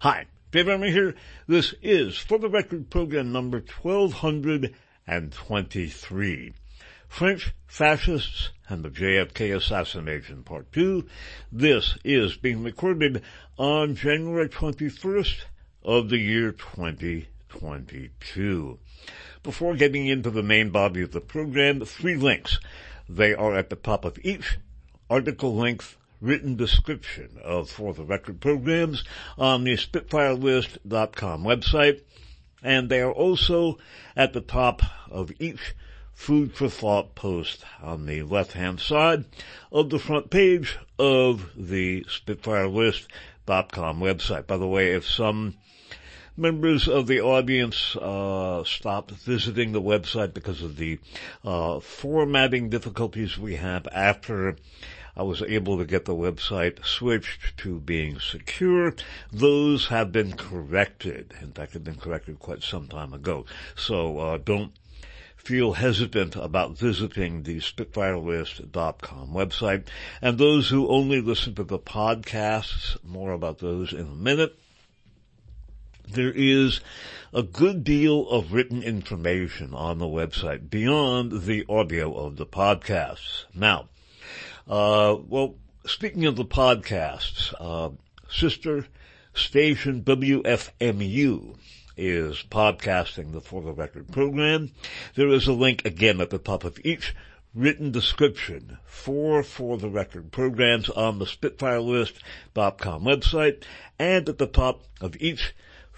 Hi, Dave Emory here. This is, for the record, program number 1223. French Fascists and the JFK Assassination Part 2. This is being recorded on January 21st of the year 2022. Before getting into the main body of the program, three links. They are at the top of each article length written description of For the Record programs on the SpitfireList.com website, and they are also at the top of each food for thought post on the left-hand side of the front page of the SpitfireList.com website. By the way, if some members of the audience uh, stopped visiting the website because of the uh, formatting difficulties we have after I was able to get the website switched to being secure. Those have been corrected. In fact, they've been corrected quite some time ago. So uh, don't feel hesitant about visiting the SpitfireList.com website. And those who only listen to the podcasts, more about those in a minute. There is a good deal of written information on the website beyond the audio of the podcasts. Now, uh, well, speaking of the podcasts, uh, sister station WFMU is podcasting the For the Record program. There is a link again at the top of each written description for For the Record programs on the SpitfireList.com website and at the top of each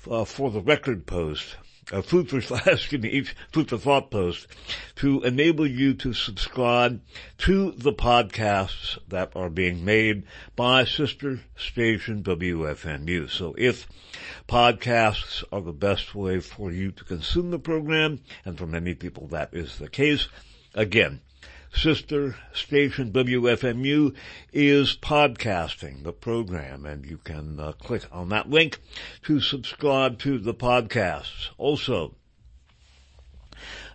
uh, For the Record post a food for food for thought post to enable you to subscribe to the podcasts that are being made by sister station WFMU. So if podcasts are the best way for you to consume the program, and for many people that is the case, again, sister station WFMU is podcasting the program and you can uh, click on that link to subscribe to the podcasts. Also,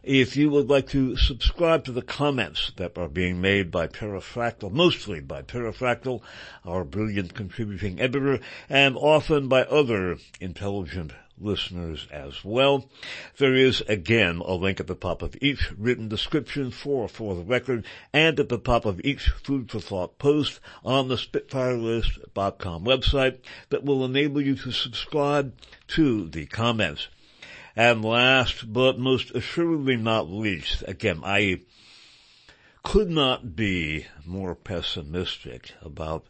if you would like to subscribe to the comments that are being made by Pterrafractyl, mostly by Pterrafractyl, our brilliant contributing editor, and often by other intelligent listeners as well. There is again a link at the top of each written description for For the Record and at the top of each Food for Thought post on the SpitfireList.com website that will enable you to subscribe to the comments. And last but most assuredly not least, again, I could not be more pessimistic about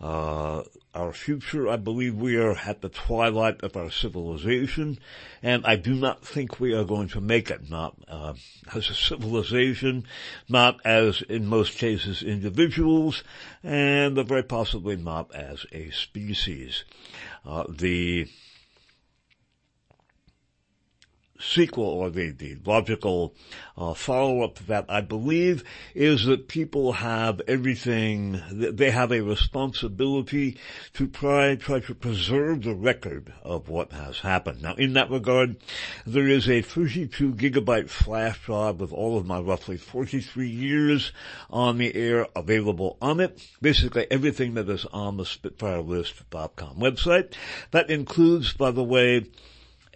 uh, our future. I believe we are at the twilight of our civilization, and I do not think we are going to make it. Not uh, as a civilization, not as in most cases individuals, and very possibly not as a species. Uh, the sequel or the, the logical uh, follow-up to that, I believe, is that people have everything, they have a responsibility to try, try to preserve the record of what has happened. Now, in that regard, there is a 32 gigabyte flash drive with all of my roughly 43 years on the air available on it. Basically everything that is on the SpitfireList.com website. That includes, by the way,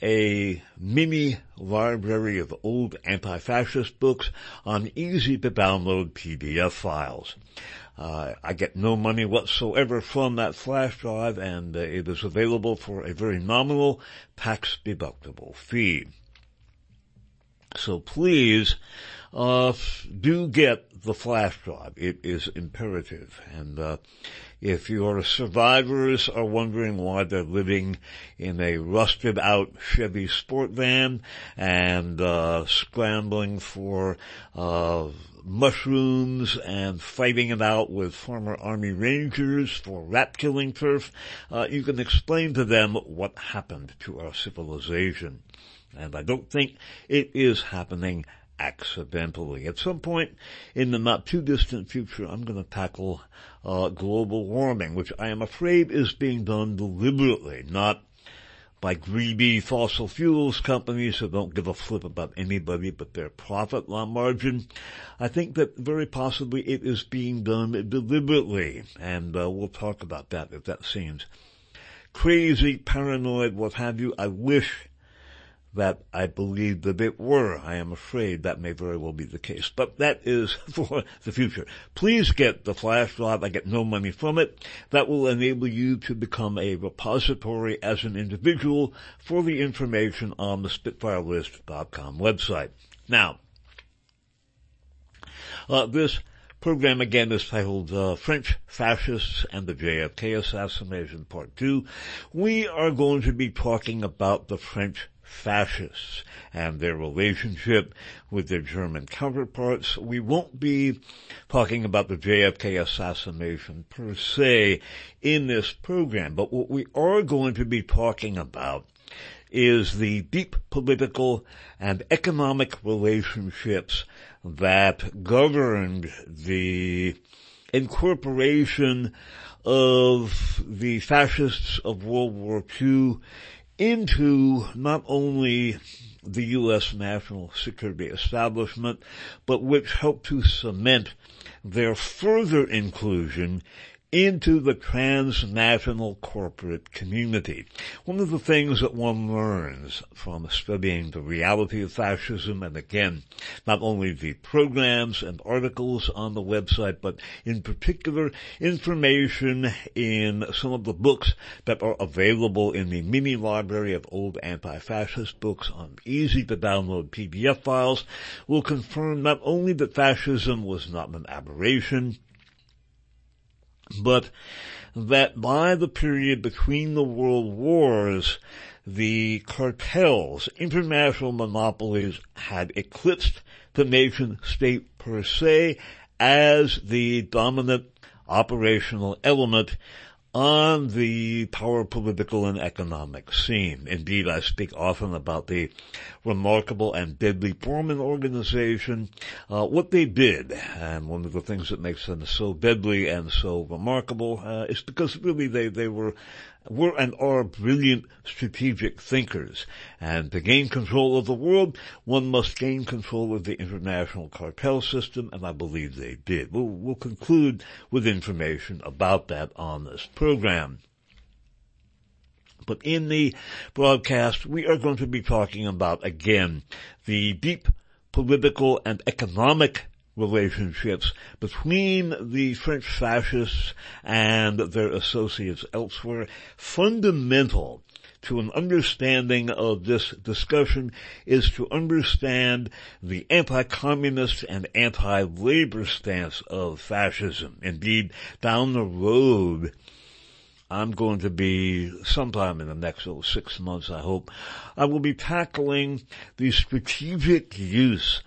a mini library of old anti-fascist books on easy to download PDF files. Uh, I get no money whatsoever from that flash drive and uh, it is available for a very nominal tax deductible fee. So please, uh, do get the flash drive. It is imperative. And, uh, if your survivors are wondering why they're living in a rusted out Chevy sport van and, uh, scrambling for, uh, mushrooms and fighting it out with former Army Rangers for rat killing turf, uh, you can explain to them what happened to our civilization. And I don't think it is happening accidentally. At some point in the not too distant future, I'm going to tackle uh, global warming, which I am afraid is being done deliberately, not by greedy fossil fuels companies who don't give a flip about anybody but their profit margin. I think that very possibly it is being done deliberately, and uh, we'll talk about that if that seems crazy, paranoid, what have you. I wish that I believe that it were. I am afraid that may very well be the case. But that is for the future. Please get the flash drive. I get no money from it. That will enable you to become a repository as an individual for the information on the SpitfireList.com website. Now, uh, this program again is titled uh, French Fascists and the JFK Assassination Part 2. We are going to be talking about the French fascists and their relationship with their German counterparts. We won't be talking about the JFK assassination per se in this program, but what we are going to be talking about is the deep political and economic relationships that governed the incorporation of the fascists of World War II into not only the U.S. national security establishment, but which helped to cement their further inclusion into the transnational corporate community. One of the things that one learns from studying the reality of fascism, and again, not only the programs and articles on the website, but in particular information in some of the books that are available in the mini library of old anti-fascist books on easy to download PDF files, will confirm not only that fascism was not an aberration, but that by the period between the world wars, the cartels, international monopolies had eclipsed the nation state per se as the dominant operational element on the power political and economic scene. Indeed, I speak often about the remarkable and deadly Bormann organization, uh, what they did, and one of the things that makes them so deadly and so remarkable uh, is because really they, they were were and are brilliant strategic thinkers. And to gain control of the world, one must gain control of the international cartel system, and I believe they did. We'll, we'll conclude with information about that on this program. But in the broadcast, we are going to be talking about, again, the deep political and economic relationships between the French fascists and their associates elsewhere. Fundamental to an understanding of this discussion is to understand the anti-communist and anti-labor stance of fascism. Indeed, down the road, I'm going to be sometime in the next oh, six months, I hope, I will be tackling the strategic use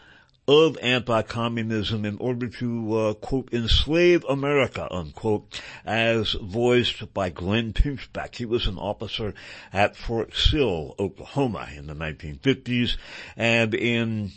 of anti-communism in order to, uh, quote, enslave America, unquote, as voiced by Glenn Pinchback. He was an officer at Fort Sill, Oklahoma in the 1950s, and in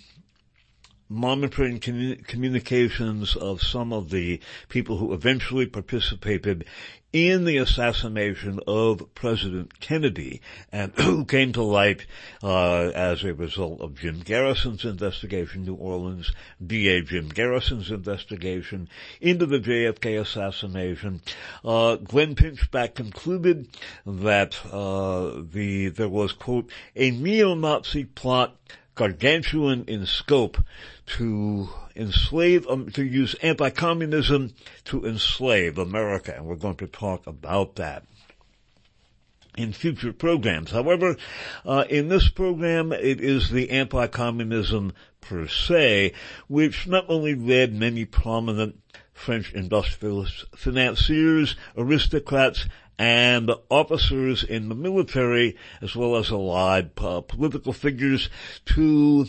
monitoring communications of some of the people who eventually participated in the assassination of President Kennedy and who came to light uh, as a result of Jim Garrison's investigation, New Orleans DA Jim Garrison's investigation into the JFK assassination. Uh, Glenn Pinchback concluded that uh, the there was quote a neo-Nazi plot gargantuan in scope to enslave, um, to use anti-communism to enslave America, and we're going to talk about that in future programs. However, uh, in this program, it is the anti-communism per se, which not only led many prominent French industrialists, financiers, aristocrats, and officers in the military, as well as allied uh, political figures, to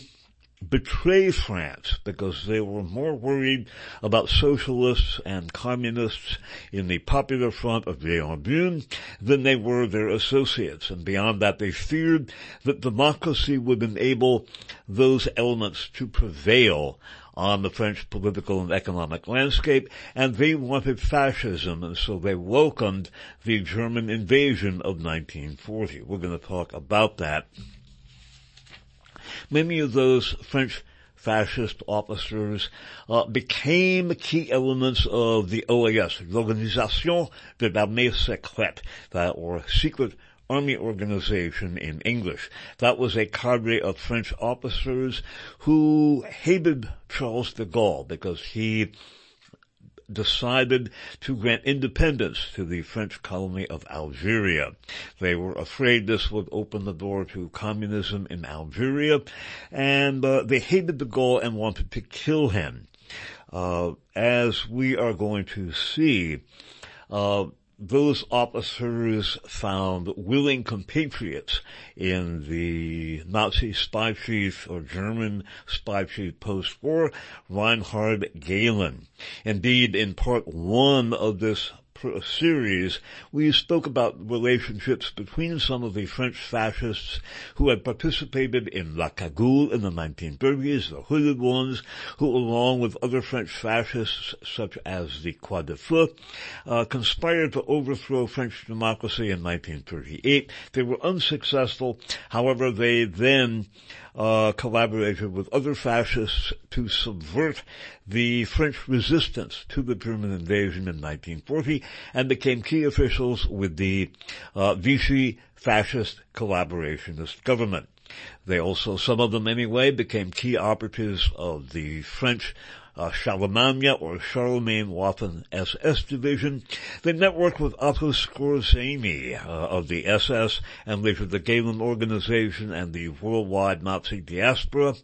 betray France because they were more worried about socialists and communists in the Popular Front of Jean than they were their associates. And beyond that, they feared that democracy would enable those elements to prevail on the French political and economic landscape, and they wanted fascism, and so they welcomed the German invasion of 1940. We're going to talk about that. Many of those French fascist officers uh, became key elements of the OAS, l'Organisation de l'Armée Secrète, that or secret army organization in English. That was a cadre of French officers who hated Charles de Gaulle because he decided to grant independence to the French colony of Algeria. They were afraid this would open the door to communism in Algeria, and uh, they hated de Gaulle and wanted to kill him. Uh, as we are going to see, uh, those officers found willing compatriots in the Nazi spy chief or German spy chief post-war, Reinhard Gehlen. Indeed, in part one of this series, we spoke about relationships between some of the French fascists who had participated in La Cagoule in the 1930s, the hooded ones, who along with other French fascists such as the Croix de Feu, uh, conspired to overthrow French democracy in 1938. They were unsuccessful. However, they then uh, collaborated with other fascists to subvert the French resistance to the German invasion in 1940 and became key officials with the uh, Vichy fascist collaborationist government. They also, some of them anyway, became key operatives of the French uh, Charlemagne or Charlemagne Waffen SS division. They networked with Otto Skorzeny uh, of the SS and later the Gehlen organization and the worldwide Nazi diaspora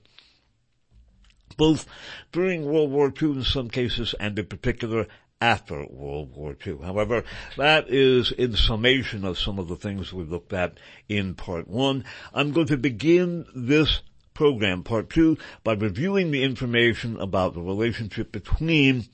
both during World War II in some cases and in particular after World War II. However, that is in summation of some of the things we looked at in part one. I'm going to begin this program, part two, by reviewing the information about the relationship between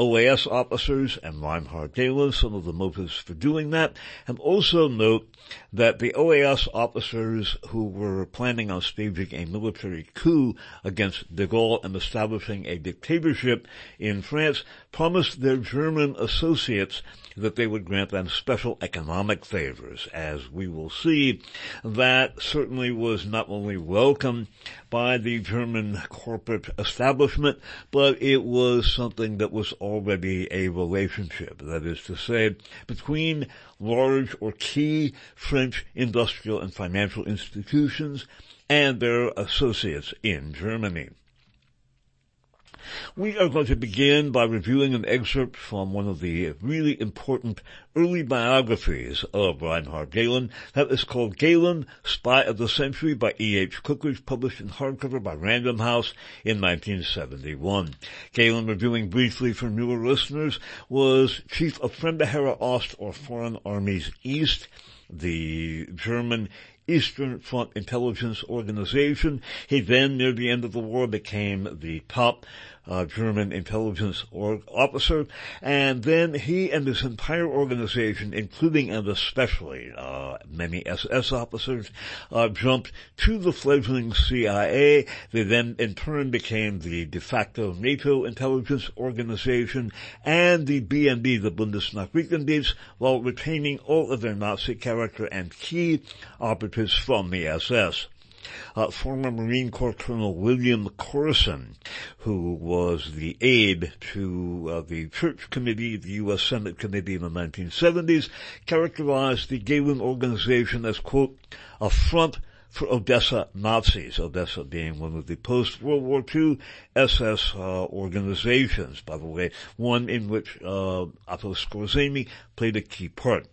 OAS officers and Reinhard Gehlen, some of the motives for doing that, and also note that the OAS officers who were planning on staging a military coup against de Gaulle and establishing a dictatorship in France promised their German associates that they would grant them special economic favors. As we will see, that certainly was not only welcomed by the German corporate establishment, but it was something that was already a relationship. That is to say, between large or key French industrial and financial institutions and their associates in Germany. We are going to begin by reviewing an excerpt from one of the really important early biographies of Reinhard Gehlen. That is called Gehlen, Spy of the Century by E.H. Cookridge, published in hardcover by Random House in 1971. Gehlen, reviewing briefly for newer listeners, was chief of Fremde Heere Ost or Foreign Armies East the German Eastern Front Intelligence Organization. He then, near the end of the war, became the top uh, German intelligence officer, and then he and his entire organization, including and especially uh, many SS officers, uh, jumped to the fledgling CIA. They then, in turn, became the de facto NATO intelligence organization and the BND, the Bundesnachrichtendienst, while retaining all of their Nazi character and key operatives from the SS uh, former Marine Corps Colonel William Corson, who was the aide to uh, the Church Committee, the U.S. Senate Committee in the 1970s, characterized the Gehlen organization as, quote, a front for Odessa Nazis, Odessa being one of the post-World War II SS uh, organizations, by the way, one in which uh, Otto Skorzeny played a key part.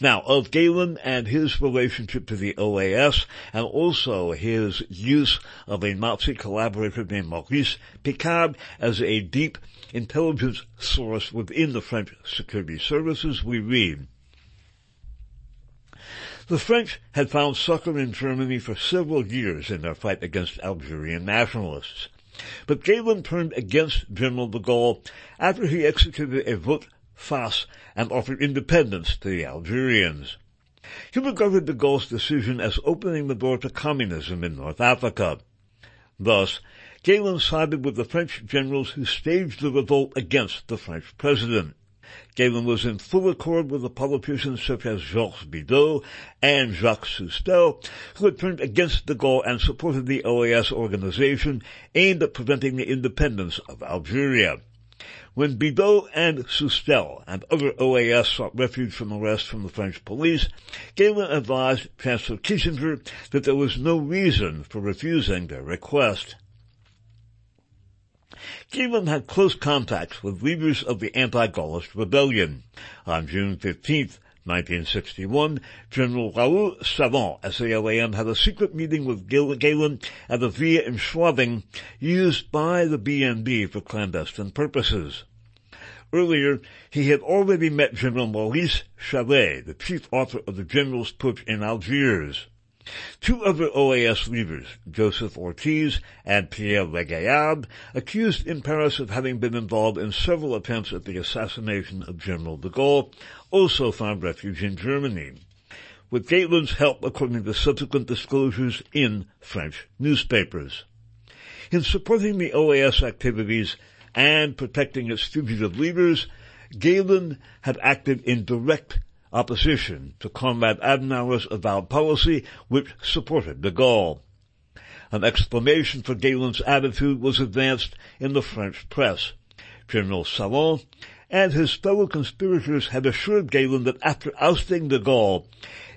Now, of Gehlen and his relationship to the OAS, and also his use of a Nazi collaborator named Maurice Picard as a deep intelligence source within the French security services, we read, the French had found succor in Germany for several years in their fight against Algerian nationalists. But Gehlen turned against General de Gaulle after he executed a vote face and offered independence to the Algerians. He regarded de Gaulle's decision as opening the door to communism in North Africa. Thus, Gehlen sided with the French generals who staged the revolt against the French president. Gehlen was in full accord with the politicians such as Georges Bidault and Jacques Soustelle, who had turned against de Gaulle and supported the OAS organization aimed at preventing the independence of Algeria. When Bidault and Soustelle and other OAS sought refuge from arrest from the French police, Gehlen advised Chancellor Kiesinger that there was no reason for refusing their request. Gehlen had close contacts with leaders of the anti-Gaullist rebellion. On June 15th, 1961, General Raoul Salan, SALAM, had a secret meeting with Gehlen at a villa in Schwabing used by the BND for clandestine purposes. Earlier, he had already met General Maurice Challe, the chief author of the General's Putsch in Algiers. Two other OAS leaders, Joseph Ortiz and Pierre Lagaillarde, accused in Paris of having been involved in several attempts at the assassination of General de Gaulle, also found refuge in Germany. With Gehlen's help, according to subsequent disclosures in French newspapers. In supporting the OAS activities and protecting its fugitive leaders, Gehlen had acted in direct opposition to Konrad Adenauer's avowed policy, which supported de Gaulle. An explanation for Gehlen's attitude was advanced in the French press. General Salan and his fellow conspirators had assured Gehlen that after ousting de Gaulle,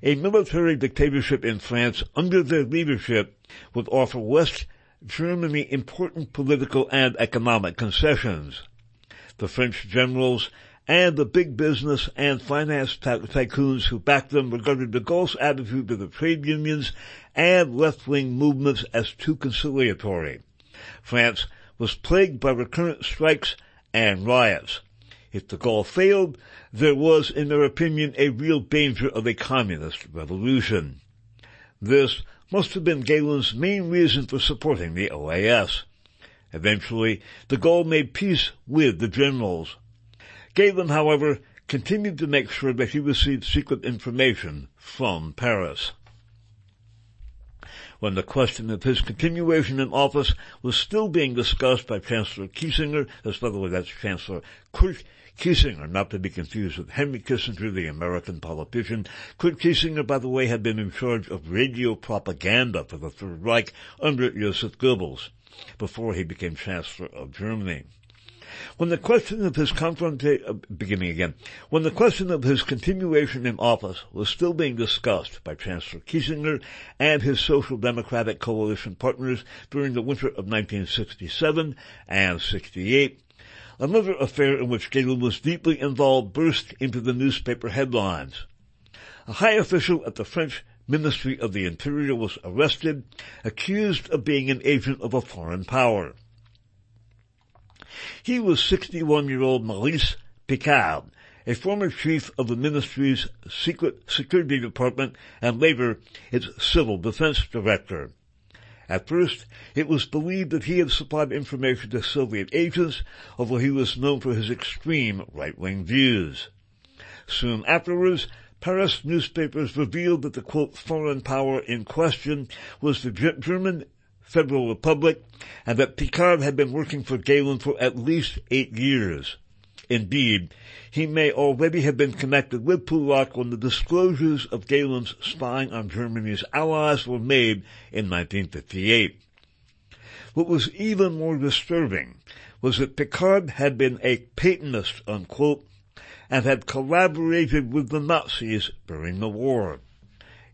a military dictatorship in France under their leadership would offer West Germany important political and economic concessions. The French generals and the big business and finance tycoons who backed them regarded de Gaulle's attitude to the trade unions and left-wing movements as too conciliatory. France was plagued by recurrent strikes and riots. If de Gaulle failed, there was, in their opinion, a real danger of a communist revolution. This must have been Gehlen's main reason for supporting the OAS. Eventually, de Gaulle made peace with the generals. Gehlen, however, continued to make sure that he received secret information from Paris. When the question of his continuation in office was still being discussed by Chancellor Kiesinger, as that's Chancellor Kurt Kiesinger, not to be confused with Henry Kissinger, the American politician. Kurt Kiesinger, by the way, have been in charge of radio propaganda for the Third Reich under Joseph Goebbels, before he became Chancellor of Germany. When the question of his confrontation, uh, beginning again, when the question of his continuation in office was still being discussed by Chancellor Kiesinger and his Social Democratic coalition partners during the winter of 1967 and 68, another affair in which Gehlen was deeply involved burst into the newspaper headlines. A high official at the French Ministry of the Interior was arrested, accused of being an agent of a foreign power. He was 61-year-old Maurice Picard, a former chief of the ministry's secret security department and later its civil defense director. At first, it was believed that he had supplied information to Soviet agents, although he was known for his extreme right-wing views. Soon afterwards, Paris newspapers revealed that the quote, foreign power in question was the German Federal Republic, and that Picard had been working for Gehlen for at least eight years. Indeed, he may already have been connected with Pullach when the disclosures of Gehlen's spying on Germany's allies were made in 1958. What was even more disturbing was that Picard had been a Pétainist, unquote, and had collaborated with the Nazis during the war.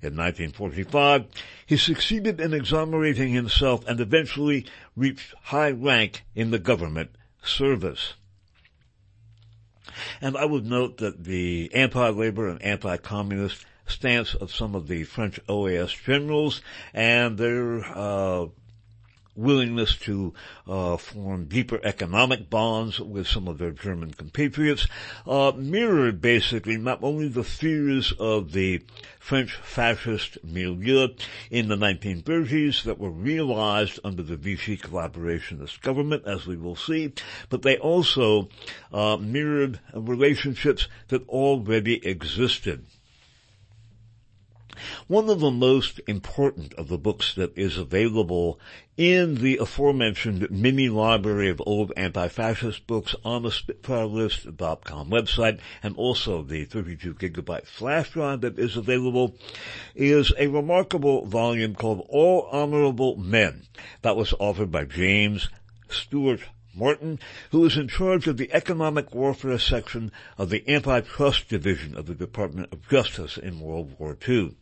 In 1945, he succeeded in exonerating himself and eventually reached high rank in the government service. And I would note that the anti-labor and anti-communist stance of some of the French OAS generals and their uh, willingness to uh, form deeper economic bonds with some of their German compatriots uh, mirrored basically not only the fears of the French fascist milieu in the 1930s that were realized under the Vichy collaborationist government, as we will see, but they also uh, mirrored relationships that already existed One of the most important of the books that is available in the aforementioned mini library of old anti-fascist books on the SpitfireList.com website and also the 32 gigabyte flash drive that is available is a remarkable volume called All Honorable Men that was authored by James Stewart Martin, who was in charge of the economic warfare section of the antitrust division of the Department of Justice in World War II.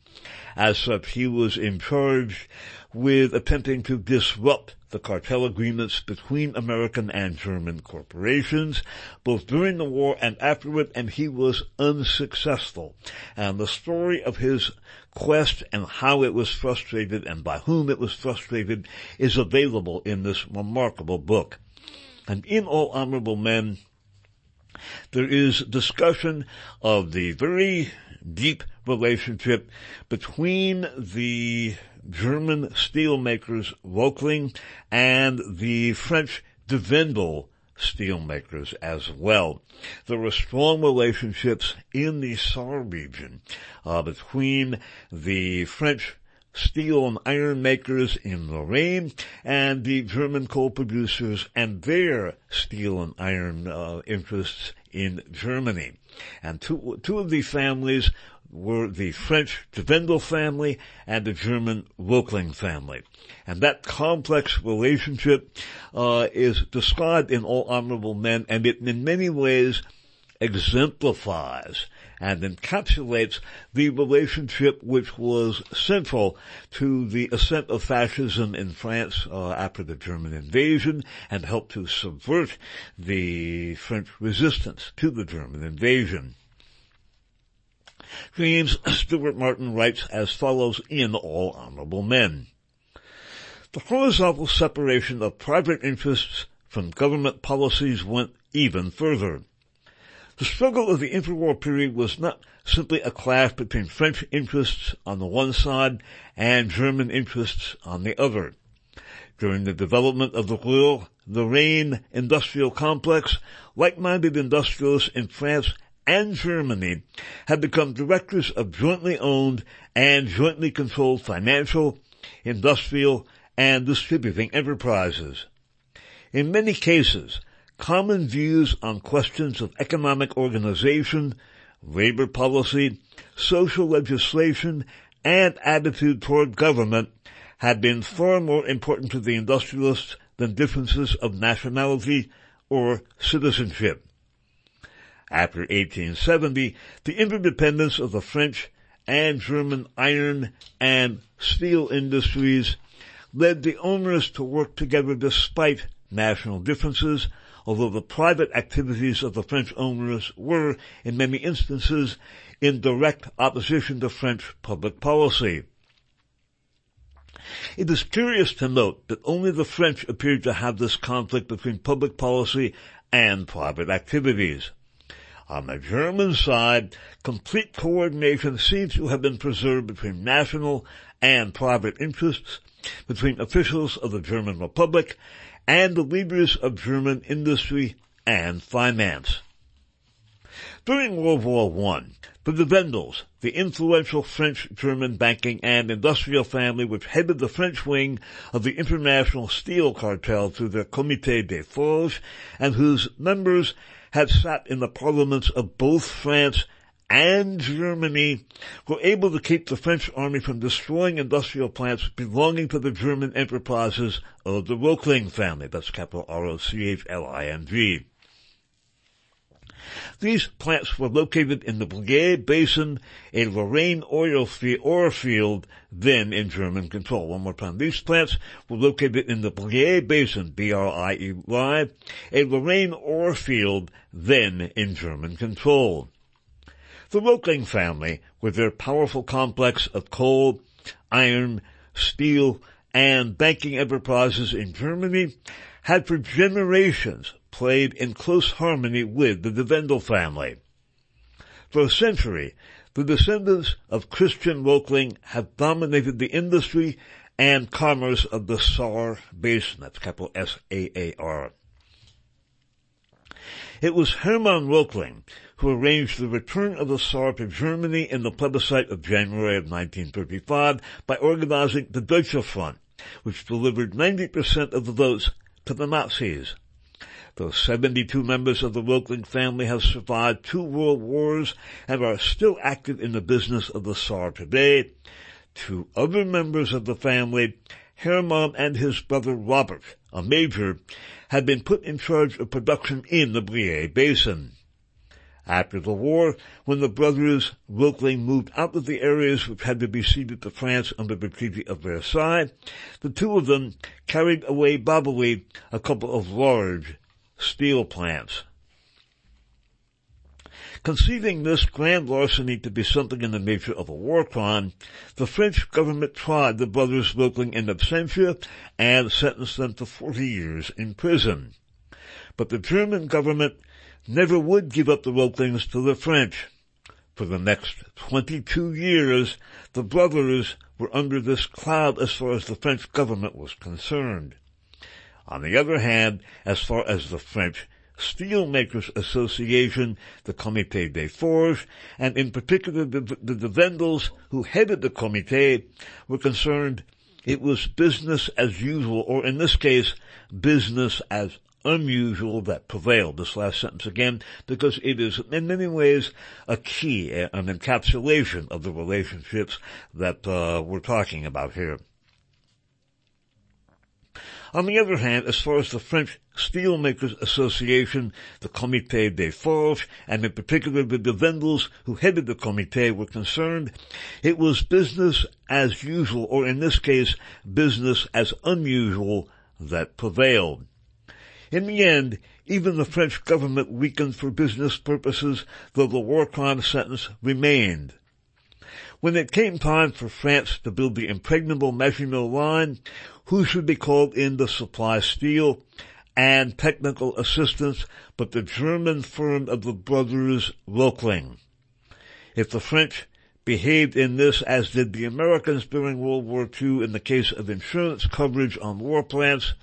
As such, he was in charge with attempting to disrupt the cartel agreements between American and German corporations, both during the war and afterward, and he was unsuccessful. And the story of his quest and how it was frustrated and by whom it was frustrated is available in this remarkable book. And in All Honorable Men, there is discussion of the very deep relationship between the German steelmakers Röchling and the French De Wendel steelmakers as well. There were strong relationships in the Saar region uh, between the French steel and iron makers in Lorraine and the German coal producers and their steel and iron uh, interests in Germany. And two, two of these families were the French De Wendel family and the German Röchling family. And that complex relationship uh, is described in All Honorable Men, and it in many ways exemplifies and encapsulates the relationship which was central to the ascent of fascism in France uh, after the German invasion and helped to subvert the French resistance to the German invasion. James Stewart Martin writes as follows in All Honorable Men. The horizontal separation of private interests from government policies went even further. The struggle of the interwar period was not simply a clash between French interests on the one side and German interests on the other. During the development of the Ruhr Lorraine industrial complex, like-minded industrialists in France and Germany had become directors of jointly owned and jointly controlled financial, industrial, and distributing enterprises. In many cases, common views on questions of economic organization, labor policy, social legislation, and attitude toward government had been far more important to the industrialists than differences of nationality or citizenship. After 1870, the interdependence of the French and German iron and steel industries led the owners to work together despite national differences although the private activities of the French owners were, in many instances, in direct opposition to French public policy. It is curious to note that only the French appeared to have this conflict between public policy and private activities. On the German side, complete coordination seems to have been preserved between national and private interests, between officials of the German Republic and the leaders of German industry and finance. During World War I, the De Wendels, the influential French-German banking and industrial family which headed the French wing of the international steel cartel through the Comité des Forges and whose members had sat in the parliaments of both France and Germany were able to keep the French army from destroying industrial plants belonging to the German enterprises of the Röchling family. That's capital R-O-C-H-L-I-N-G. These plants were located in the Briey Basin, a Lorraine oil field, then in German control. One more time. These plants were located in the Briey Basin, B-R-I-E-Y, a Lorraine oil field, then in German control. The Röchling family, with their powerful complex of coal, iron, steel, and banking enterprises in Germany, had for generations played in close harmony with the De Wendel family. For a century, the descendants of Christian Röchling have dominated the industry and commerce of the Saar Basin. That's capital S-A-A-R. It was Hermann Röchling who arranged the return of the Saar to Germany in the plebiscite of January of 1935 by organizing the Deutsche Front, which delivered 90% of the votes to the Nazis. Those 72 members of the Röchling family have survived two world wars and are still active in the business of the Saar today. Two other members of the family, Hermann and his brother Robert, a major, had been put in charge of production in the Briey Basin. After the war, when the brothers Röchling moved out of the areas which had to be ceded to France under the Treaty of Versailles, the two of them carried away bodily a couple of large steel plants. Conceiving this grand larceny to be something in the nature of a war crime, the French government tried the brothers Röchling in absentia and sentenced them to 40 years in prison. But the German government never would give up the Röchlings to the French. For the next 22 years, the brothers were under this cloud as far as the French government was concerned. On the other hand, as far as the French Steelmakers Association, the Comité des Forges, and in particular the, the, the Wendels who headed the Comité were concerned, it was business as usual, or in this case, business as unusual that prevailed, this last sentence again, because it is in many ways a key, an encapsulation of the relationships that uh, we're talking about here. On the other hand, as far as the French Steelmakers Association, the Comité des Forges, and in particular the Wendels who headed the Comité were concerned, it was business as usual, or in this case, business as unusual that prevailed. In the end, even the French government weakened for business purposes, though the war crime sentence remained. When it came time for France to build the impregnable Maginot Line, who should be called in to supply steel and technical assistance but the German firm of the brothers Röchling? If the French behaved in this as did the Americans during World War II in the case of insurance coverage on war plants,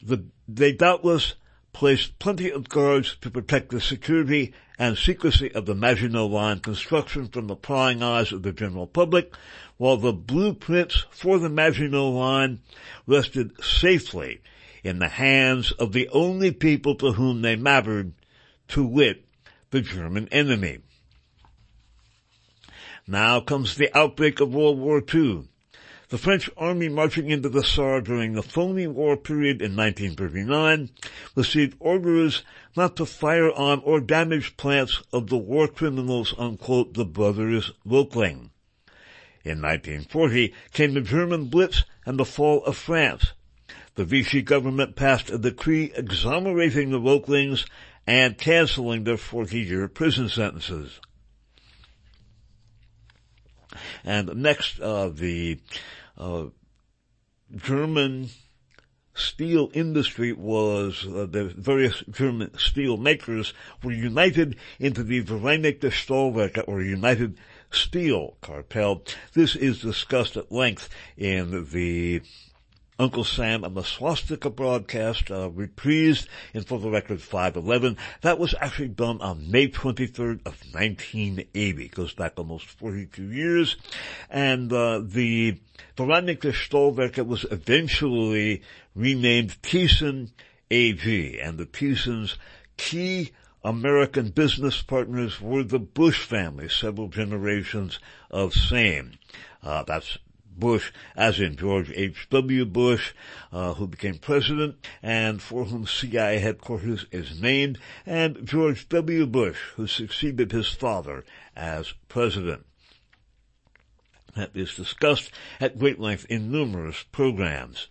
the, they doubtless placed plenty of guards to protect the security and secrecy of the Maginot Line construction from the prying eyes of the general public, while the blueprints for the Maginot Line rested safely in the hands of the only people to whom they mattered, to wit, the German enemy. Now comes the outbreak of World War II. The French army marching into the Saar during the phony war period in 1939 received orders not to fire on or damage plants of the war criminals, unquote, the brothers Röchling. In 1940 came the German Blitz and the fall of France. The Vichy government passed a decree exonerating the Röchlings and canceling their 40-year prison sentences. And next, uh, the uh, German steel industry was, uh, the various German steel makers were united into the Vereinigte Stahlwerke or United Steel Cartel. This is discussed at length in the Uncle Sam and the Swastika broadcast, uh, reprised in For the Record 511. That was actually done on May 23rd of 1980. It Goes back almost 42 years. And, uh, the Vereinigte Stahlwerke was eventually renamed Thyssen AG. And the Thyssen's key American business partners were the Bush family, several generations of same. Uh, that's Bush, as in George H.W. Bush, uh, who became president and for whom CIA headquarters is named, and George W. Bush, who succeeded his father as president. That is discussed at great length in numerous programs.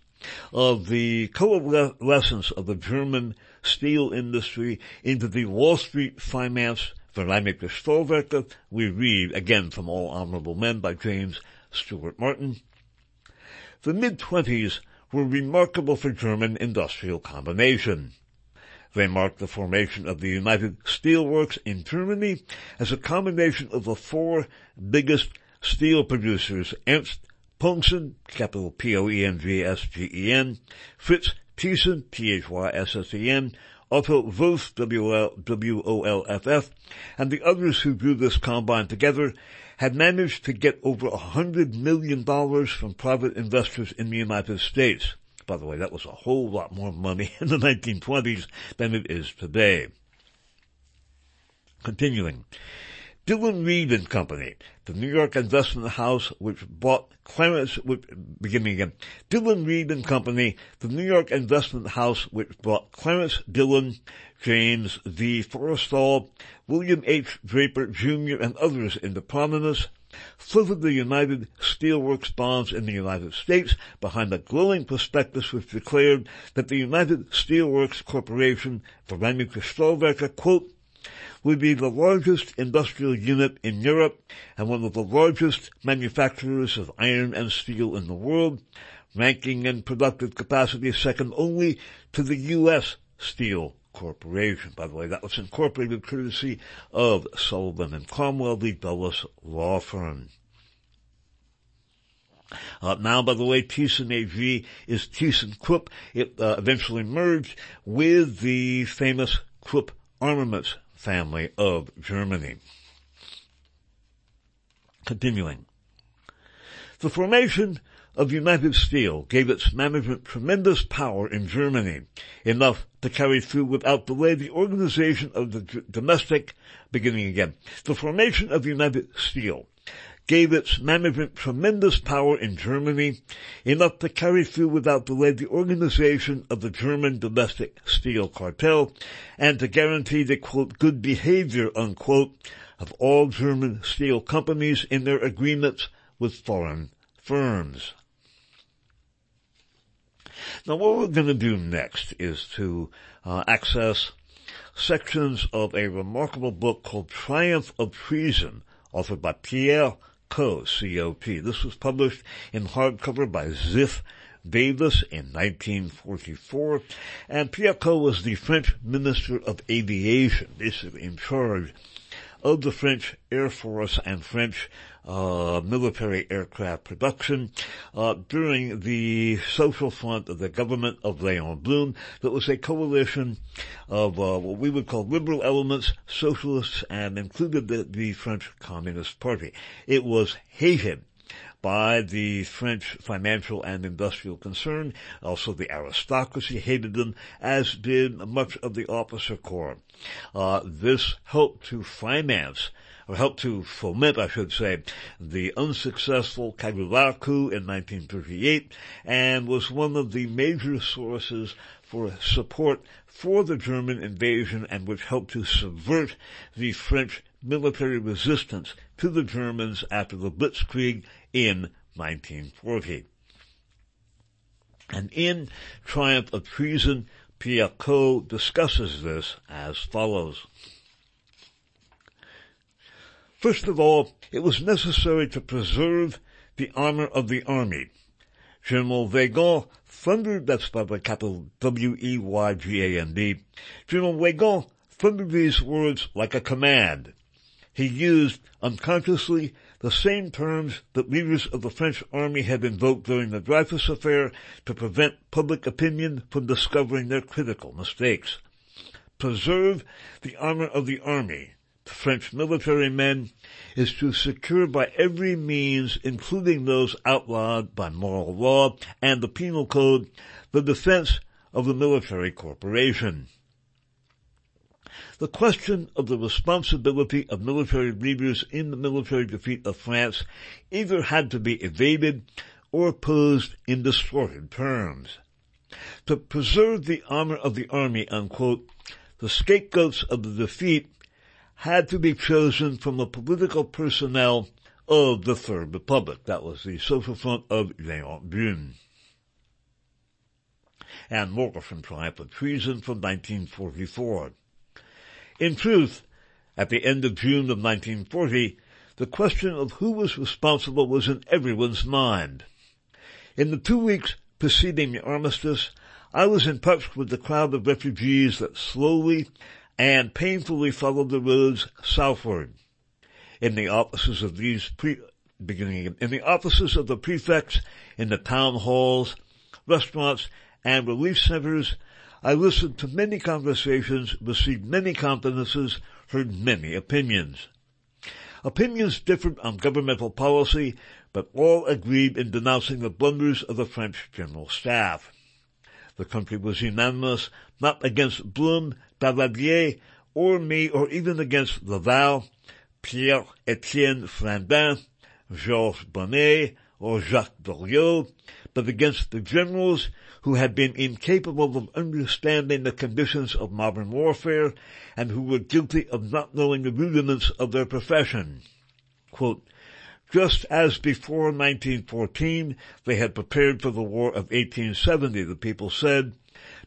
Of the coalescence of the German steel industry into the Wall Street finance Vereinigte Stahlwerke, we read again from All Honorable Men by James Stewart Martin. The mid-twenties were remarkable for German industrial combination. They marked the formation of the United Steelworks in Germany as a combination of the four biggest steel producers, Ernst Poensgen, capital P-O-E-N-G-S-G-E-N, Fritz Thyssen, T-H-Y-S-S-E-N, Otto Wolff, W-O-L-F-F, and the others who drew this combine together had managed to get over a hundred million dollars from private investors in the United States. By the way, that was a whole lot more money in the 1920s than it is today. Continuing. Dillon Read and Company, the New York investment house which bought Clarence, which, beginning again, Dillon Read and Company, the New York investment house which bought Clarence Dillon, James V. Forrestal, William H. Draper Jr. and others into prominence, floated the United Steelworks bonds in the United States behind a glowing prospectus which declared that the United Steelworks Corporation, Vereinigte Stahlwerke, quote, would be the largest industrial unit in Europe and one of the largest manufacturers of iron and steel in the world, ranking in productive capacity second only to the U.S. Steel Corporation. By the way, that was incorporated courtesy of Sullivan and Cromwell, the Dulles law firm. Uh, now, by the way, Thyssen AG is ThyssenKrupp. It uh, eventually merged with the famous Krupp Armaments family of Germany. Continuing. The formation of United Steel gave its management tremendous power in Germany, enough to carry through without delay the organization of the domestic, beginning again, the formation of United Steel gave its management tremendous power in Germany, enough to carry through without delay the organization of the German domestic steel cartel, and to guarantee the quote, good behavior, unquote, of all German steel companies in their agreements with foreign firms. Now what we're going to do next is to uh, access sections of a remarkable book called Triumph of Treason, authored by Pierre Cot. C-O-P. This was published in hardcover by Ziff Davis in 1944, and Pierre Cot was the French Minister of Aviation, basically in charge of the French Air Force and French uh, military aircraft production uh, during the social front of the government of Leon Blum that was a coalition of uh, what we would call liberal elements, socialists, and included the, the French Communist Party. It was hated by the French financial and industrial concern. Also the aristocracy hated them, as did much of the officer corps. Uh, this helped to finance or helped to foment, I should say, the unsuccessful Cagoulard coup in 1938 and was one of the major sources for support for the German invasion and which helped to subvert the French military resistance to the Germans after the Blitzkrieg in 1940. And in Triumph of Treason, Pierre Cot discusses this as follows. First of all, it was necessary to preserve the honor of the army. General Weygand thundered, that's by the capital W-E-Y-G-A-N-D, General Weygand thundered these words like a command. He used, unconsciously, the same terms that leaders of the French army had invoked during the Dreyfus affair to prevent public opinion from discovering their critical mistakes. Preserve the honor of the army French military men is to secure by every means, including those outlawed by moral law and the penal code, the defense of the military corporation. The question of the responsibility of military leaders in the military defeat of France either had to be evaded or posed in distorted terms. To preserve the honor of the army, unquote, the scapegoats of the defeat had to be chosen from the political personnel of the Third Republic. That was the Social Front of Leon Blum. And more from of Treason from 1944. In truth, at the end of June of 1940, the question of who was responsible was in everyone's mind. In the two weeks preceding the armistice, I was in touch with the crowd of refugees that slowly and painfully followed the roads southward. In the offices of these pre- beginning in the offices of the prefects, in the town halls, restaurants, and relief centers, I listened to many conversations, received many confidences, heard many opinions. Opinions differed on governmental policy, but all agreed in denouncing the blunders of the French General Staff. The country was unanimous, not against Blum, Daladier, or me, or even against Laval, Pierre-Etienne Flandin, Georges Bonnet, or Jacques Doriot, but against the generals who had been incapable of understanding the conditions of modern warfare and who were guilty of not knowing the rudiments of their profession. Quote, just as before 1914 they had prepared for the War of 1870, the people said,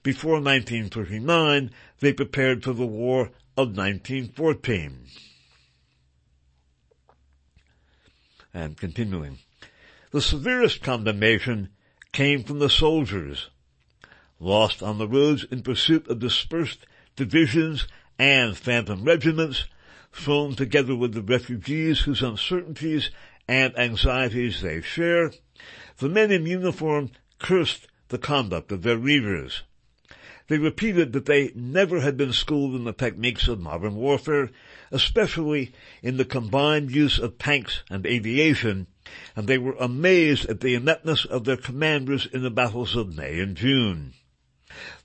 before 1939 they prepared for the War of 1914. And continuing. The severest condemnation came from the soldiers, lost on the roads in pursuit of dispersed divisions and phantom regiments, thrown together with the refugees whose uncertainties and anxieties they share, the men in uniform cursed the conduct of their leaders. They repeated that they never had been schooled in the techniques of modern warfare, especially in the combined use of tanks and aviation, and they were amazed at the ineptness of their commanders in the battles of May and June.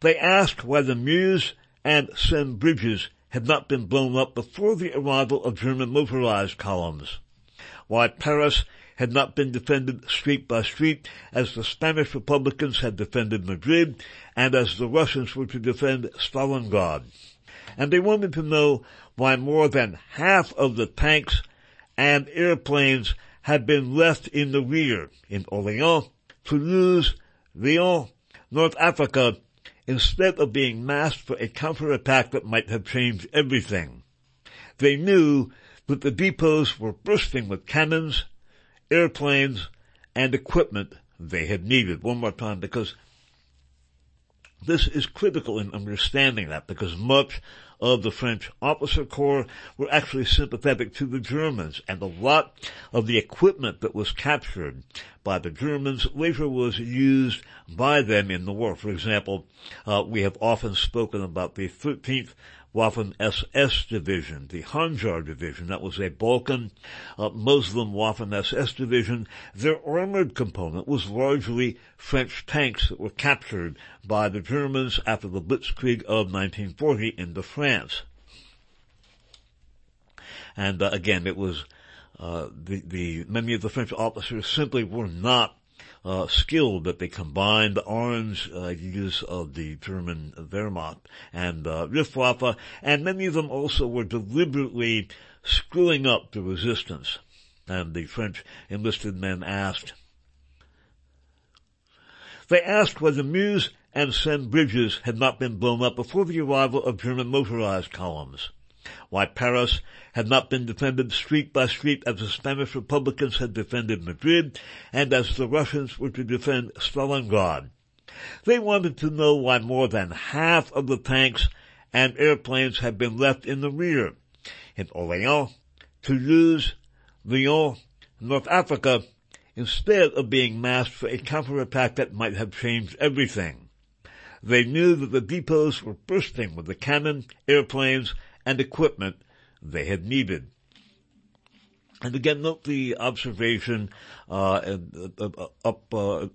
They asked why the Meuse and Seine bridges had not been blown up before the arrival of German motorized columns, why Paris had not been defended street by street as the Spanish Republicans had defended Madrid and as the Russians were to defend Stalingrad. And they wanted to know why more than half of the tanks and airplanes had been left in the rear in Orleans, Toulouse, Lyon, North Africa, instead of being massed for a counterattack that might have changed everything. They knew that the depots were bursting with cannons, airplanes, and equipment they had needed. One more time, because this is critical in understanding that, because much of the French officer corps were actually sympathetic to the Germans, and a lot of the equipment that was captured by the Germans later was used by them in the war. For example, uh, we have often spoken about the 13th Waffen SS division, the Handschar division, that was a Balkan uh, Muslim Waffen SS division. Their armored component was largely French tanks that were captured by the Germans after the Blitzkrieg of 1940 into France. And uh, again, it was uh, the, the many of the French officers simply were not uh, skilled that they combined the arms uh, use of the German Wehrmacht and uh, Luftwaffe, and many of them also were deliberately screwing up the resistance. And the French enlisted men asked, they asked whether Meuse and Seine bridges had not been blown up before the arrival of German motorized columns why Paris had not been defended street by street as the Spanish Republicans had defended Madrid and as the Russians were to defend Stalingrad. They wanted to know why more than half of the tanks and airplanes had been left in the rear. In Orléans, Toulouse, Lyon, North Africa, instead of being massed for a counterattack that might have changed everything. They knew that the depots were bursting with the cannon, airplanes, and equipment they had needed. And again, note the observation uh, uh, up uh,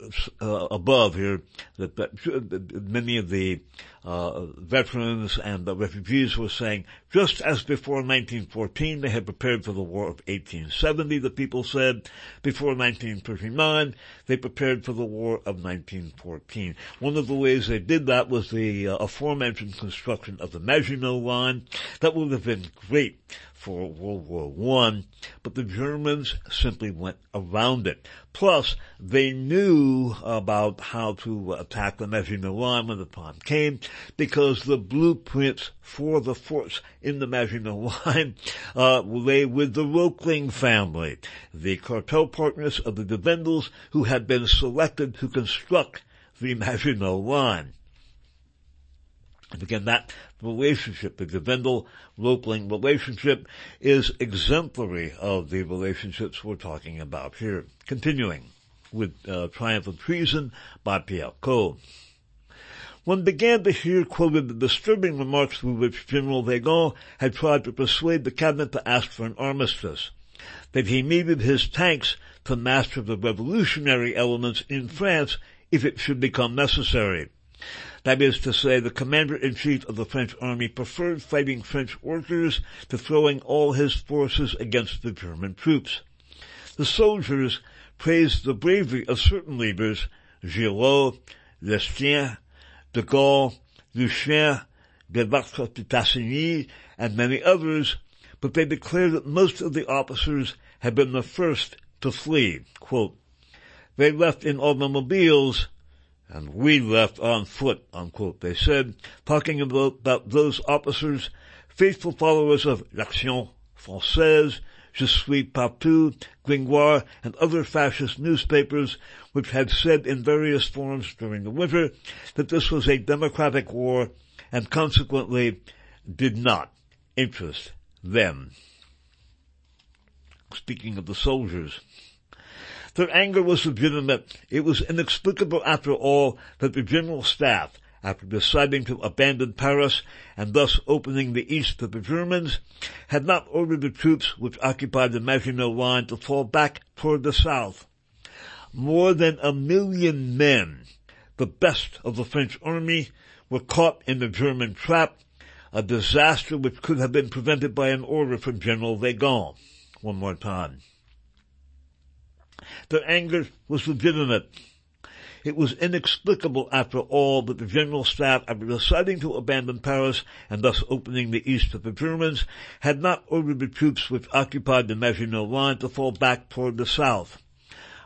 uh, above here that, that, many of the uh, veterans and the refugees were saying, just as before 1914 they had prepared for the War of 1870, the people said, before 1939 they prepared for the War of 1914. One of the ways they did that was the aforementioned construction of the Maginot Line. That would have been great for World War One, but the Germans simply went around it. Plus, they knew about how to attack the Maginot Line when the time came, because the blueprints for the forts in the Maginot Line uh, lay with the Röchling family, the cartel partners of the de Wendels who had been selected to construct the Maginot Line. Again, that relationship, the Gewendel Roeckeling relationship, is exemplary of the relationships we're talking about here. Continuing with uh, Triumph of Treason by Pierre Cot. one began to hear quoted the disturbing remarks with which General Weygand had tried to persuade the cabinet to ask for an armistice, that he needed his tanks to master the revolutionary elements in France if it should become necessary. That is to say, the commander-in-chief of the French army preferred fighting French workers to throwing all his forces against the German troops. The soldiers praised the bravery of certain leaders, Giraud, Lestien, de Gaulle, Lucien, de Lattre de Tassigny, and many others, but they declared that most of the officers had been the first to flee. Quote, they left in automobiles and we left on foot, unquote, they said, talking about, about those officers, faithful followers of L'Action Française, Je suis partout, Gringoire, and other fascist newspapers, which had said in various forms during the winter that this was a democratic war and consequently did not interest them. Speaking of the soldiers, their anger was legitimate. It was inexplicable after all that the General Staff, after deciding to abandon Paris and thus opening the east to the Germans, had not ordered the troops which occupied the Maginot Line to fall back toward the south. More than a million men, the best of the French army, were caught in the German trap, a disaster which could have been prevented by an order from General Weygand. One more time. Their anger was legitimate. It was inexplicable after all that the General Staff, after deciding to abandon Paris and thus opening the east to the Germans, had not ordered the troops which occupied the Maginot Line to fall back toward the south.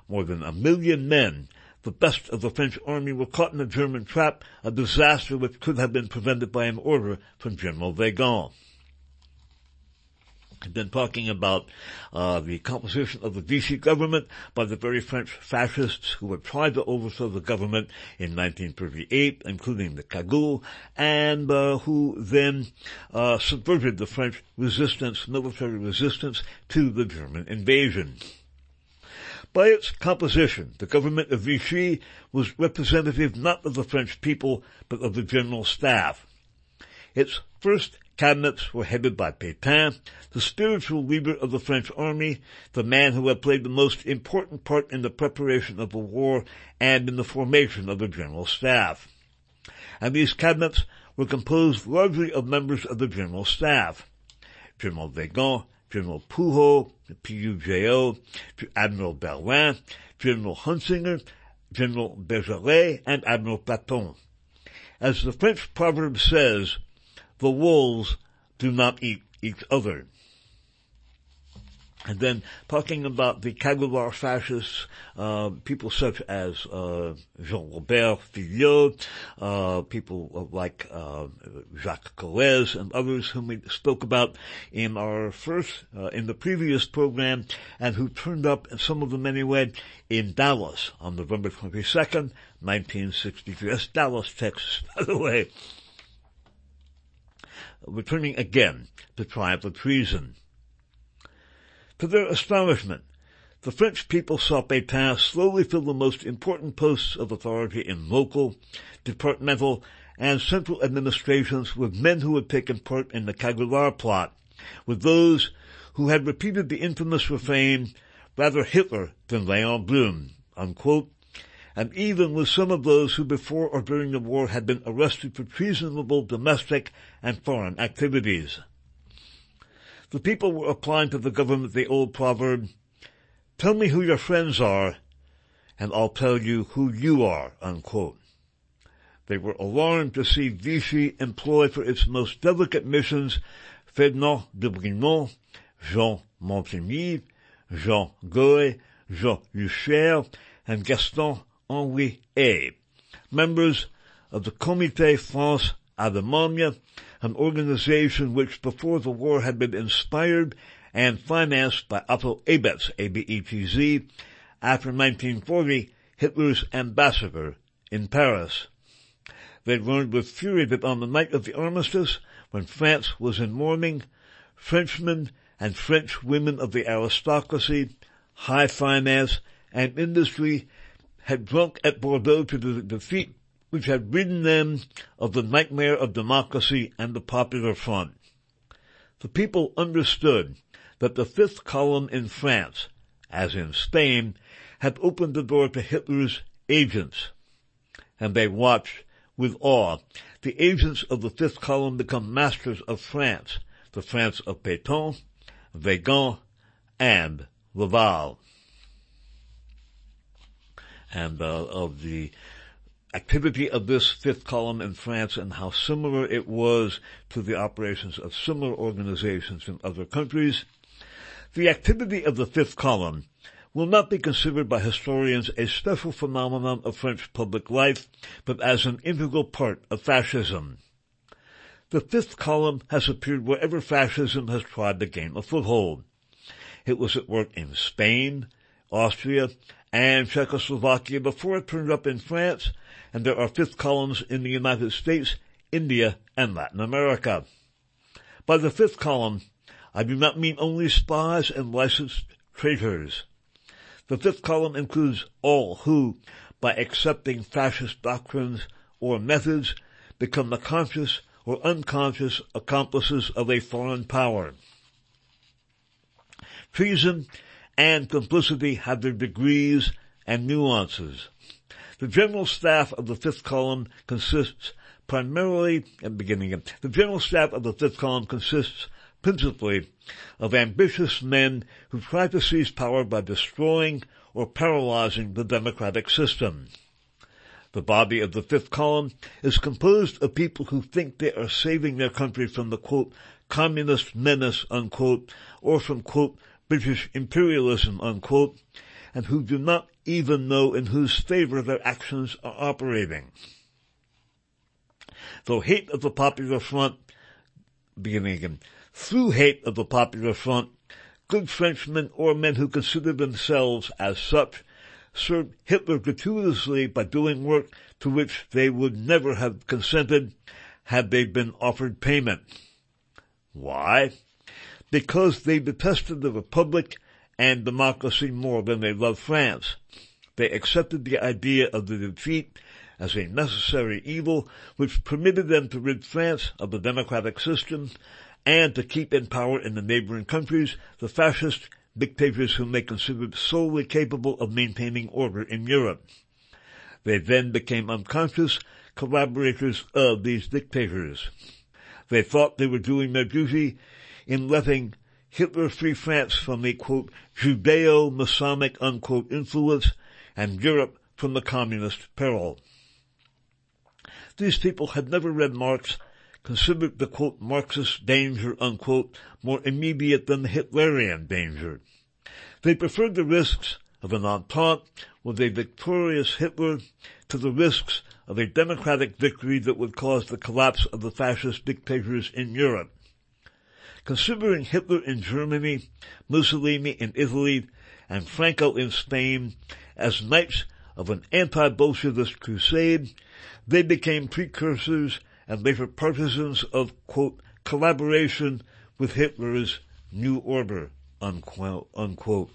More than a million men, the best of the French army, were caught in a German trap, a disaster which could have been prevented by an order from General Weygand been talking about uh, the composition of the Vichy government by the very French fascists who had tried to overthrow the government in 1938, including the Cagoule, and uh, who then uh, subverted the French resistance, military resistance to the German invasion. By its composition, the government of Vichy was representative not of the French people, but of the general staff. Its first cabinets were headed by Pétain, the spiritual leader of the French army, the man who had played the most important part in the preparation of the war and in the formation of the general staff. And these cabinets were composed largely of members of the general staff. General Weygand, General Pouhot, PUJO, Admiral Darlan, General Huntziger, General Bergeret, and Admiral Platon. As the French proverb says, the wolves do not eat each other. And then talking about the Cagoulard fascists, uh, people such as uh, Jean-Robert Filliol, uh, people like uh, Jacques Corrèze and others whom we spoke about in our first, uh, in the previous program, and who turned up, some of them anyway, in Dallas on November 22nd, 1963. That's Dallas, Texas, by the way returning again to Triumph of Treason. To their astonishment, the French people saw Pétain slowly fill the most important posts of authority in local, departmental, and central administrations with men who had taken part in the Cagoulard plot, with those who had repeated the infamous refrain, rather Hitler than Léon Blum, unquote, and even with some of those who before or during the war had been arrested for treasonable domestic and foreign activities. The people were applying to the government the old proverb, tell me who your friends are, and I'll tell you who you are, unquote. They were alarmed to see Vichy employ for its most delicate missions Ferdinand de Brinon, Jean Montigny, Jean Goy, Jean Luchaire, and Gaston Henri A, members of the Comité France Allemagne, an organization which before the war had been inspired and financed by Otto Abetz, A-B-E-T-Z, after 1940, Hitler's ambassador in Paris. They learned with fury that on the night of the armistice, when France was in mourning, Frenchmen and French women of the aristocracy, high finance, and industry had drunk at Bordeaux to the defeat which had ridden them of the nightmare of democracy and the Popular Front. The people understood that the fifth column in France, as in Spain, had opened the door to Hitler's agents, and they watched with awe the agents of the fifth column become masters of France, the France of Pétain, Weygand, and Laval. And uh, of the activity of this fifth column in France and how similar it was to the operations of similar organizations in other countries, the activity of the fifth column will not be considered by historians a special phenomenon of French public life, but as an integral part of fascism. The fifth column has appeared wherever fascism has tried to gain a foothold. It was at work in Spain, Austria, and Czechoslovakia before it turned up in France, and there are fifth columns in the United States, India, and Latin America. By the fifth column, I do not mean only spies and licensed traitors. The fifth column includes all who, by accepting fascist doctrines or methods, become the conscious or unconscious accomplices of a foreign power. Treason and complicity have their degrees and nuances. The general staff of the fifth column consists primarily, and beginning again, the general staff of the fifth column consists principally of ambitious men who try to seize power by destroying or paralyzing the democratic system. The body of the fifth column is composed of people who think they are saving their country from the quote, communist menace, unquote, or from quote, British imperialism, unquote, and who do not even know in whose favor their actions are operating. Though hate of the Popular Front, beginning again, through hate of the Popular Front, good Frenchmen or men who consider themselves as such served Hitler gratuitously by doing work to which they would never have consented had they been offered payment. Why? Because they detested the Republic and democracy more than they loved France. They accepted the idea of the defeat as a necessary evil which permitted them to rid France of the democratic system and to keep in power in the neighboring countries the fascist dictators whom they considered solely capable of maintaining order in Europe. They then became unconscious collaborators of these dictators. They thought they were doing their duty in letting Hitler free France from the quote, Judeo-Masonic unquote influence and Europe from the communist peril. These people had never read Marx considered the quote Marxist danger unquote more immediate than the Hitlerian danger. They preferred the risks of an entente with a victorious Hitler to the risks of a democratic victory that would cause the collapse of the fascist dictators in Europe. Considering Hitler in Germany, Mussolini in Italy, and Franco in Spain as knights of an anti-Bolshevist crusade, they became precursors and later partisans of, quote, collaboration with Hitler's New Order, unquote. unquote.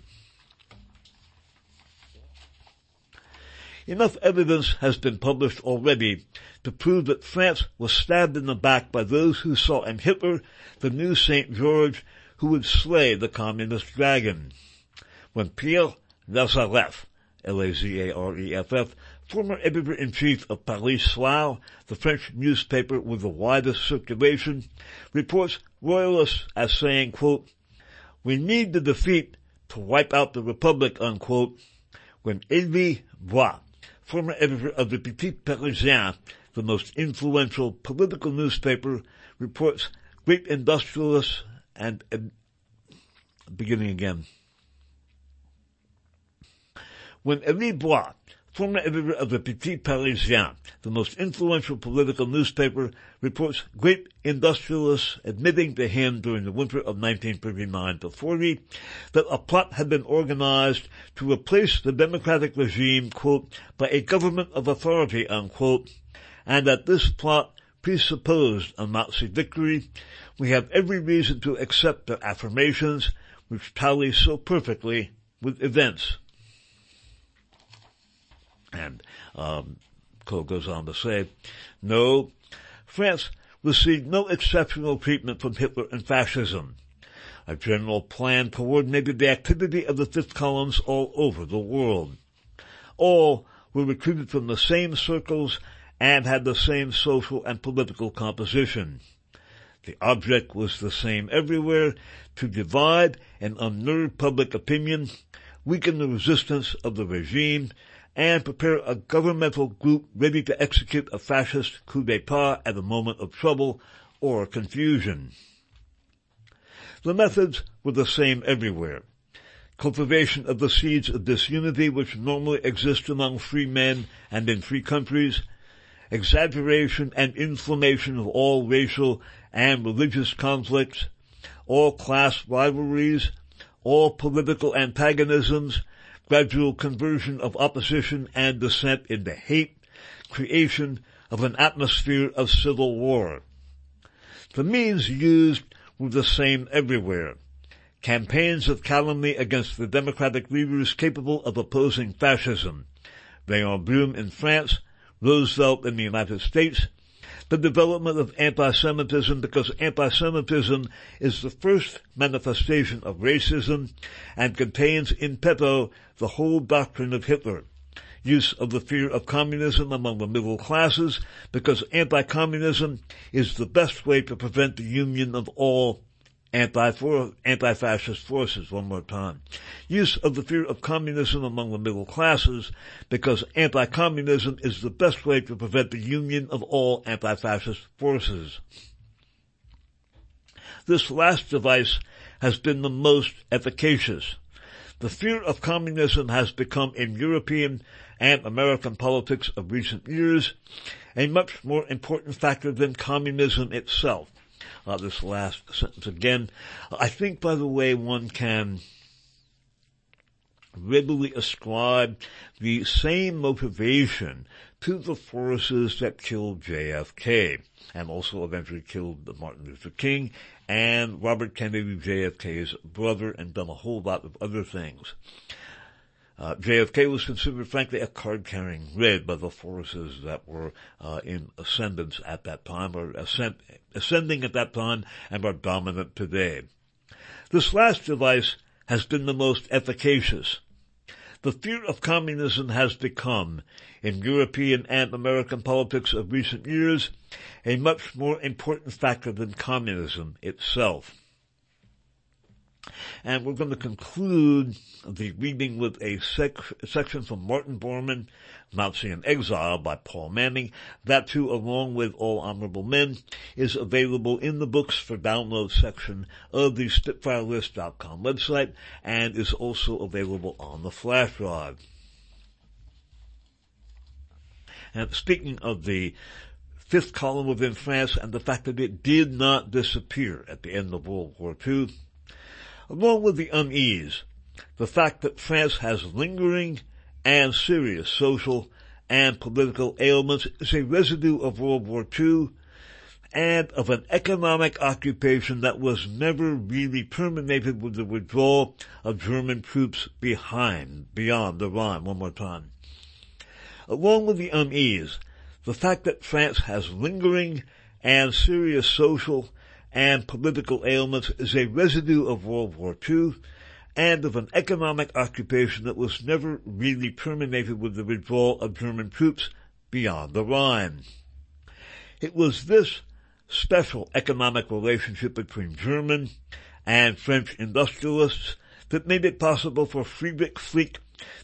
Enough evidence has been published already to prove that France was stabbed in the back by those who saw in Hitler the new St. George who would slay the communist dragon. When Pierre Lazareff, L-A-Z-A-R-E-F-F, former editor-in-chief of Paris Soir, the French newspaper with the widest circulation, reports royalists as saying, quote, we need the defeat to wipe out the republic, unquote, when Elie Bois, former editor of the Petit Parisien, the most influential political newspaper, reports great industrialists and, uh, beginning again. When Elie Bois, former editor of the Petit Parisien, the most influential political newspaper, reports great industrialists admitting to him during the winter of 1939 to 40 that a plot had been organized to replace the democratic regime, quote, by a government of authority, unquote, and that this plot presupposed a Nazi victory, we have every reason to accept their affirmations, which tally so perfectly with events and um, Cot goes on to say, no, France received no exceptional treatment from Hitler and fascism. A general plan coordinated the activity of the fifth columns all over the world. All were recruited from the same circles and had the same social and political composition. The object was the same everywhere, to divide and unnerve public opinion, weaken the resistance of the regime, and prepare a governmental group ready to execute a fascist coup d'etat at a moment of trouble or confusion. The methods were the same everywhere. Cultivation of the seeds of disunity which normally exist among free men and in free countries, exaggeration and inflammation of all racial and religious conflicts, all class rivalries, all political antagonisms, gradual conversion of opposition and dissent into hate, creation of an atmosphere of civil war. The means used were the same everywhere. Campaigns of calumny against the democratic leaders capable of opposing fascism. Léon Blum in France, Roosevelt in the United States, the development of anti-Semitism because anti-Semitism is the first manifestation of racism and contains in petto the whole doctrine of Hitler. Use of the fear of communism among the middle classes because anti-communism is the best way to prevent the union of all anti-fascist forces one more time. Use of the fear of communism among the middle classes because anti-communism is the best way to prevent the union of all anti-fascist forces. This last device has been the most efficacious. The fear of communism has become in European and American politics of recent years a much more important factor than communism itself uh, this last sentence again. I think, by the way, one can readily ascribe the same motivation to the forces that killed JFK and also eventually killed Martin Luther King and Robert Kennedy, JFK's brother, and done a whole lot of other things. Uh, JFK was considered, frankly, a card-carrying red by the forces that were uh, in ascendance at that time, or ascend, ascending at that time, and are dominant today. This last device has been the most efficacious. The fear of communism has become, in European and American politics of recent years, a much more important factor than communism itself. And we're going to conclude the reading with a sec- section from Martin Bormann, Nazi in Exile by Paul Manning. That too, along with All Honorable Men, is available in the books for download section of the SpitfireList.com website and is also available on the flash drive. And speaking of the fifth column within France and the fact that it did not disappear at the end of World War II, along with the unease, the fact that France has lingering and serious social and political ailments is a residue of World War II and of an economic occupation that was never really terminated with the withdrawal of German troops behind, beyond the Rhine. One more time. Along with the unease, the fact that France has lingering and serious social and political ailments is a residue of World War II and of an economic occupation that was never really terminated with the withdrawal of German troops beyond the Rhine. It was this special economic relationship between German and French industrialists that made it possible for Friedrich Flick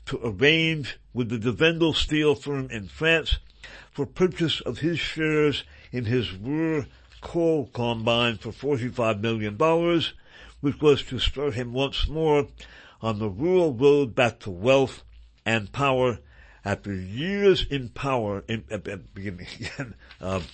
to arrange with the de Wendel steel firm in France for purchase of his shares in his Ruhr coal combine for $45 million, which was to start him once more on the rural road back to wealth and power after years in power in, uh, beginning again. Um,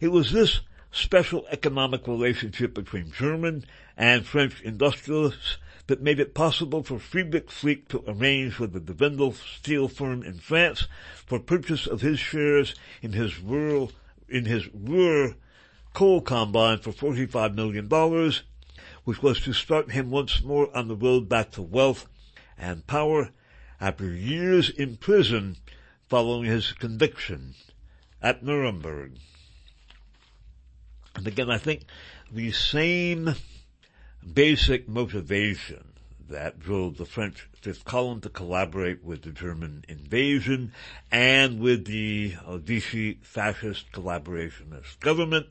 it was this special economic relationship between German and French industrialists that made it possible for Friedrich Flick to arrange with the de Wendel steel firm in France for purchase of his shares in his rural, in his Ruhr coal combine for $45 million, which was to start him once more on the road back to wealth and power after years in prison following his conviction at Nuremberg. And again, I think the same basic motivation that drove the French Fifth Column to collaborate with the German invasion and with the uh, Vichy fascist collaborationist government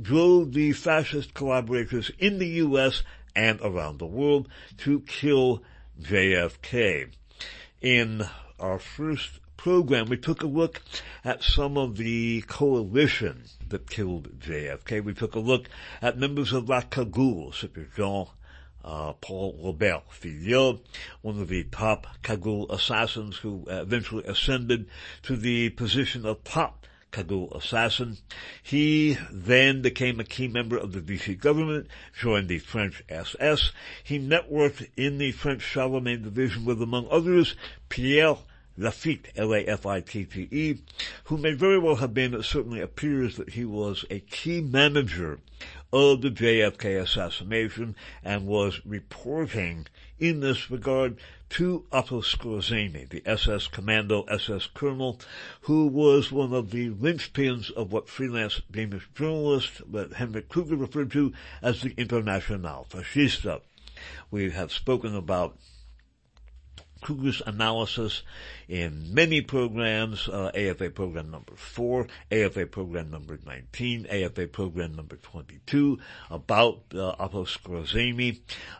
drove the fascist collaborators in the U.S. and around the world to kill JFK. In our first program, we took a look at some of the coalition that killed JFK. We took a look at members of La Cagoule, such as Jean uh, Paul Robert Filliol, one of the top Cagoule assassins who uh, eventually ascended to the position of top Cagoule assassin. He then became a key member of the Vichy government, joined the French SS. He networked in the French Charlemagne division with, among others, Pierre Lafitte, L-A-F-I-T-T-E, who may very well have been, certainly appears that he was a key manager of the JFK assassination and was reporting in this regard to Otto Skorzeny, the SS commando, SS colonel, who was one of the linchpins of what freelance Danish journalist that Henrik Kruger referred to as the International Fascista. We have spoken about Kruger's analysis in many programs, uh, AFA program number 4, AFA program number 19, AFA program number 22, about uh,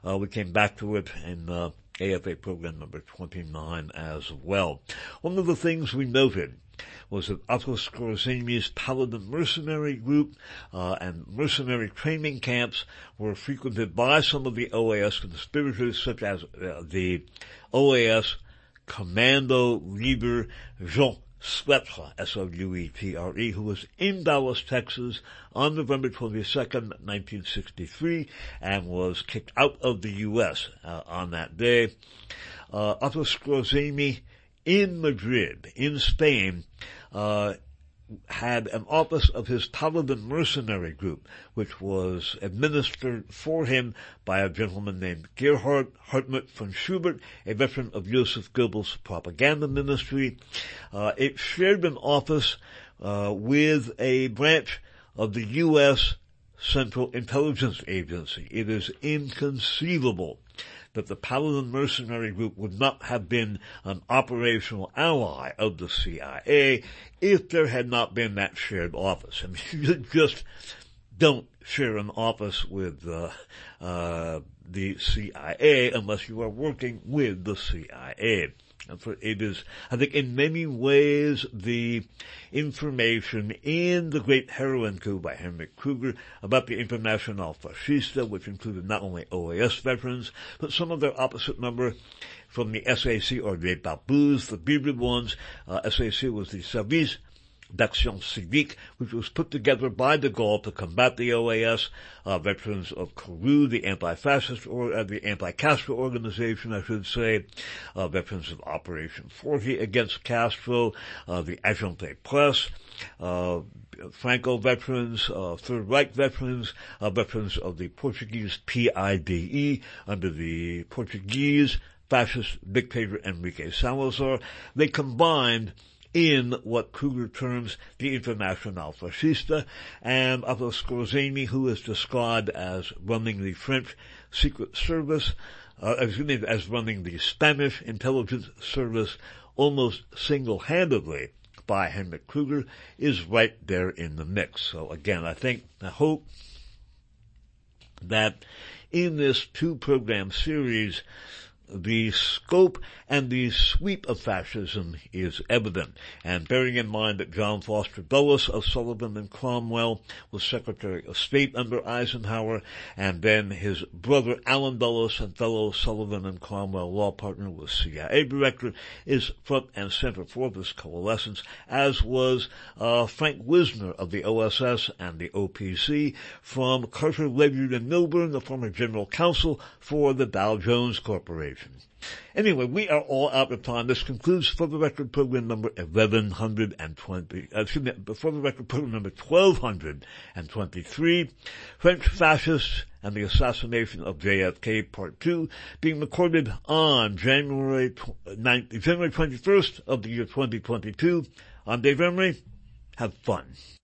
Uh, we came back to it in uh, AFA program number 29 as well. One of the things we noted was that Otto Skorzeny's Paladin mercenary group uh, and mercenary training camps were frequented by some of the OAS conspirators, such as uh, the OAS commando leader Jean Souetre, S-O-U-E-T-R-E, who was in Dallas, Texas on November 22nd, 1963, and was kicked out of the U.S. Uh, on that day. Uh, Otto in Madrid, in Spain, uh, had an office of his Paladin mercenary group, which was administered for him by a gentleman named Gerhard Hartmut von Schubert, a veteran of Joseph Goebbels' propaganda ministry. Uh, it shared an office uh, with a branch of the U.S. Central Intelligence Agency. It is inconceivable that the Paladin mercenary group would not have been an operational ally of the CIA if there had not been that shared office. I mean, you just don't share an office with uh, uh, the CIA unless you are working with the CIA. For it is, I think, in many ways, the information in the Great Heroin Coup by Henrik Kruger about the International Fascista, which included not only OAS veterans, but some of their opposite number from the SAC or the Barbouzes, the bearded ones. Uh, SAC was the Service d'Action Civique, which was put together by de Gaulle to combat the OAS, uh, veterans of CORU, the anti-fascist or uh, the anti-Castro organization, I should say, uh, veterans of Operation 40 against Castro, uh, the Aginter Press, uh, Franco veterans, uh, Third Reich veterans, veterans of the Portuguese PIDE under the Portuguese fascist dictator Enrique Salazar. They combined in what Kruger terms the International Fascista, and Otto Skorzeny, who is described as running the French Secret Service, uh, excuse me, as running the Spanish intelligence service almost single-handedly by Henrik Kruger, is right there in the mix. So again, I think, I hope that in this two program series, the scope and the sweep of fascism is evident. And bearing in mind that John Foster Dulles of Sullivan and Cromwell was Secretary of State under Eisenhower, and then his brother Allen Dulles and fellow Sullivan and Cromwell law partner was CIA director, is front and center for this coalescence, as was uh, Frank Wisner of the OSS and the OPC, from Carter Ledyard and Milburn, the former general counsel for the Dow Jones Corporation. Anyway, we are all out of time. This concludes for the record program number 1120, uh, excuse me, for the record program number 1223, French fascists and the assassination of JFK part 2 being recorded on January, 9, January 21st of the year 2022. I'm Dave Emory. Have fun.